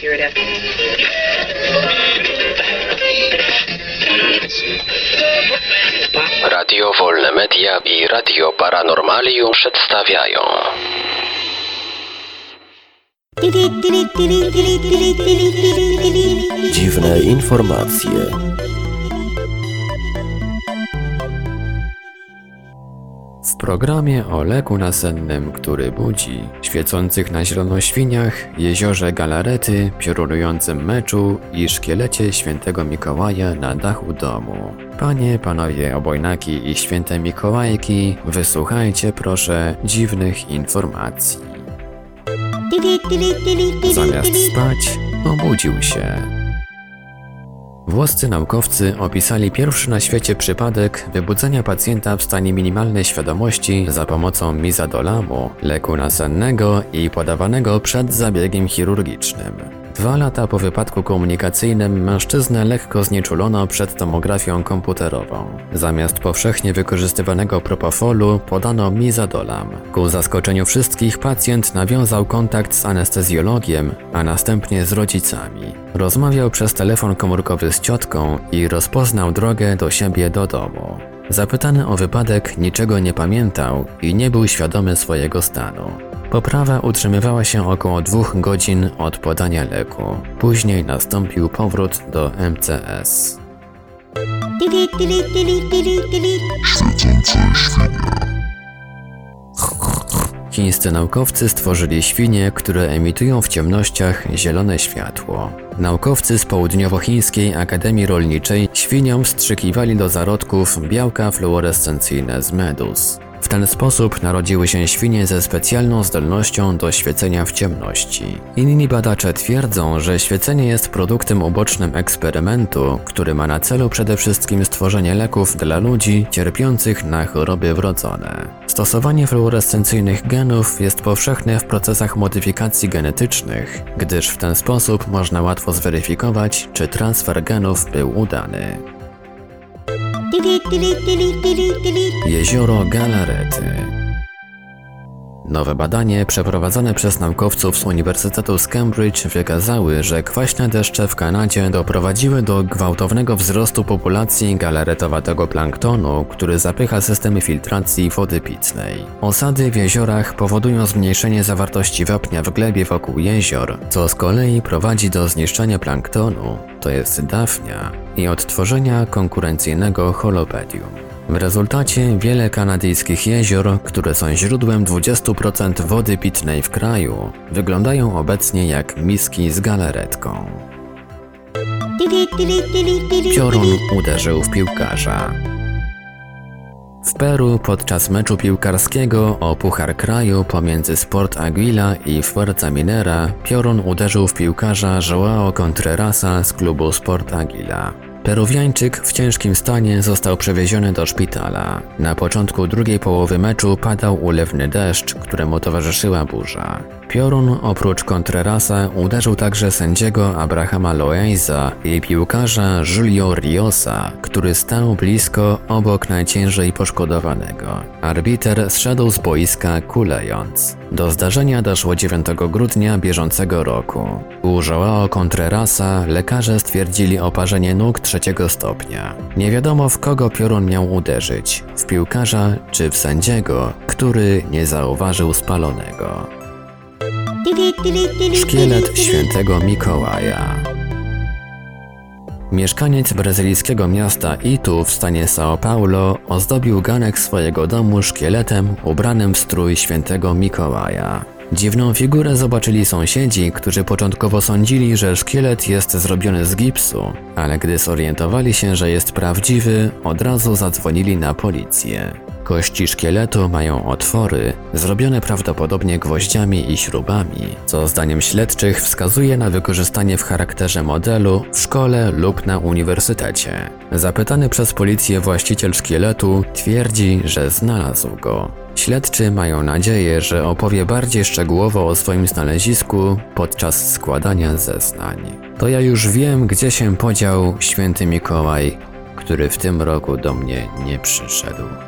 Hear it. Radio Wolne Media i Radio Paranormalium przedstawiają Dziwne informacje. Programie o leku nasennym, który budzi, świecących na zielono świniach, jeziorze galarety, piorunującym meczu i szkielecie świętego Mikołaja na dachu domu. Panie, panowie obojnaki i święte Mikołajki, wysłuchajcie proszę dziwnych informacji. Zamiast spać, obudził się. Włoscy naukowcy opisali pierwszy na świecie przypadek wybudzenia pacjenta w stanie minimalnej świadomości za pomocą mizadolamu, leku nasennego i podawanego przed zabiegiem chirurgicznym. Dwa lata po wypadku komunikacyjnym mężczyznę lekko znieczulono przed tomografią komputerową. Zamiast powszechnie wykorzystywanego propofolu podano mizadolam. Ku zaskoczeniu wszystkich pacjent nawiązał kontakt z anestezjologiem, a następnie z rodzicami. Rozmawiał przez telefon komórkowy z ciotką i rozpoznał drogę do siebie do domu. Zapytany o wypadek niczego nie pamiętał i nie był świadomy swojego stanu. Poprawa utrzymywała się około dwóch godzin od podania leku. Później nastąpił powrót do MCS. Chińscy naukowcy stworzyli świnie, które emitują w ciemnościach zielone światło. Naukowcy z Południowochińskiej Akademii Rolniczej świniom wstrzykiwali do zarodków białka fluorescencyjne z medus. W ten sposób narodziły się świnie ze specjalną zdolnością do świecenia w ciemności. Inni badacze twierdzą, że świecenie jest produktem ubocznym eksperymentu, który ma na celu przede wszystkim stworzenie leków dla ludzi cierpiących na choroby wrodzone. Stosowanie fluorescencyjnych genów jest powszechne w procesach modyfikacji genetycznych, gdyż w ten sposób można łatwo zweryfikować, czy transfer genów był udany. Jezioro Galarety. Nowe badanie przeprowadzone przez naukowców z Uniwersytetu z Cambridge wykazały, że kwaśne deszcze w Kanadzie doprowadziły do gwałtownego wzrostu populacji galaretowatego planktonu, który zapycha systemy filtracji wody pitnej. Osady w jeziorach powodują zmniejszenie zawartości wapnia w glebie wokół jezior, co z kolei prowadzi do zniszczenia planktonu, to jest dafnia, i odtworzenia konkurencyjnego holopedium. W rezultacie wiele kanadyjskich jezior, które są źródłem 20% wody pitnej w kraju, wyglądają obecnie jak miski z galaretką. Piorun uderzył w piłkarza. W Peru podczas meczu piłkarskiego o Puchar Kraju pomiędzy Sport Aguila i Fuerza Minera piorun uderzył w piłkarza Joao Contrerasa z klubu Sport Aguila. Peruwiańczyk w ciężkim stanie został przewieziony do szpitala. Na początku drugiej połowy meczu padał ulewny deszcz, któremu towarzyszyła burza. Piorun oprócz Contrerasa uderzył także sędziego Abrahama Loaiza i piłkarza Julio Riosa, który stał blisko obok najciężej poszkodowanego. Arbiter zszedł z boiska kulejąc. Do zdarzenia doszło 9 grudnia bieżącego roku. U Joao Contrerasa lekarze stwierdzili oparzenie nóg trzeciego stopnia. Nie wiadomo w kogo piorun miał uderzyć, w piłkarza czy w sędziego, który nie zauważył spalonego. Szkielet świętego Mikołaja Mieszkaniec brazylijskiego miasta Itu w stanie São Paulo ozdobił ganek swojego domu szkieletem ubranym w strój świętego Mikołaja. Dziwną figurę zobaczyli sąsiedzi, którzy początkowo sądzili, że szkielet jest zrobiony z gipsu, ale gdy zorientowali się, że jest prawdziwy, od razu zadzwonili na policję. Kości szkieletu mają otwory, zrobione prawdopodobnie gwoździami i śrubami, co zdaniem śledczych wskazuje na wykorzystanie w charakterze modelu w szkole lub na uniwersytecie. Zapytany przez policję właściciel szkieletu twierdzi, że znalazł go. Śledczy mają nadzieję, że opowie bardziej szczegółowo o swoim znalezisku podczas składania zeznań. To ja już wiem, gdzie się podział święty Mikołaj, który w tym roku do mnie nie przyszedł.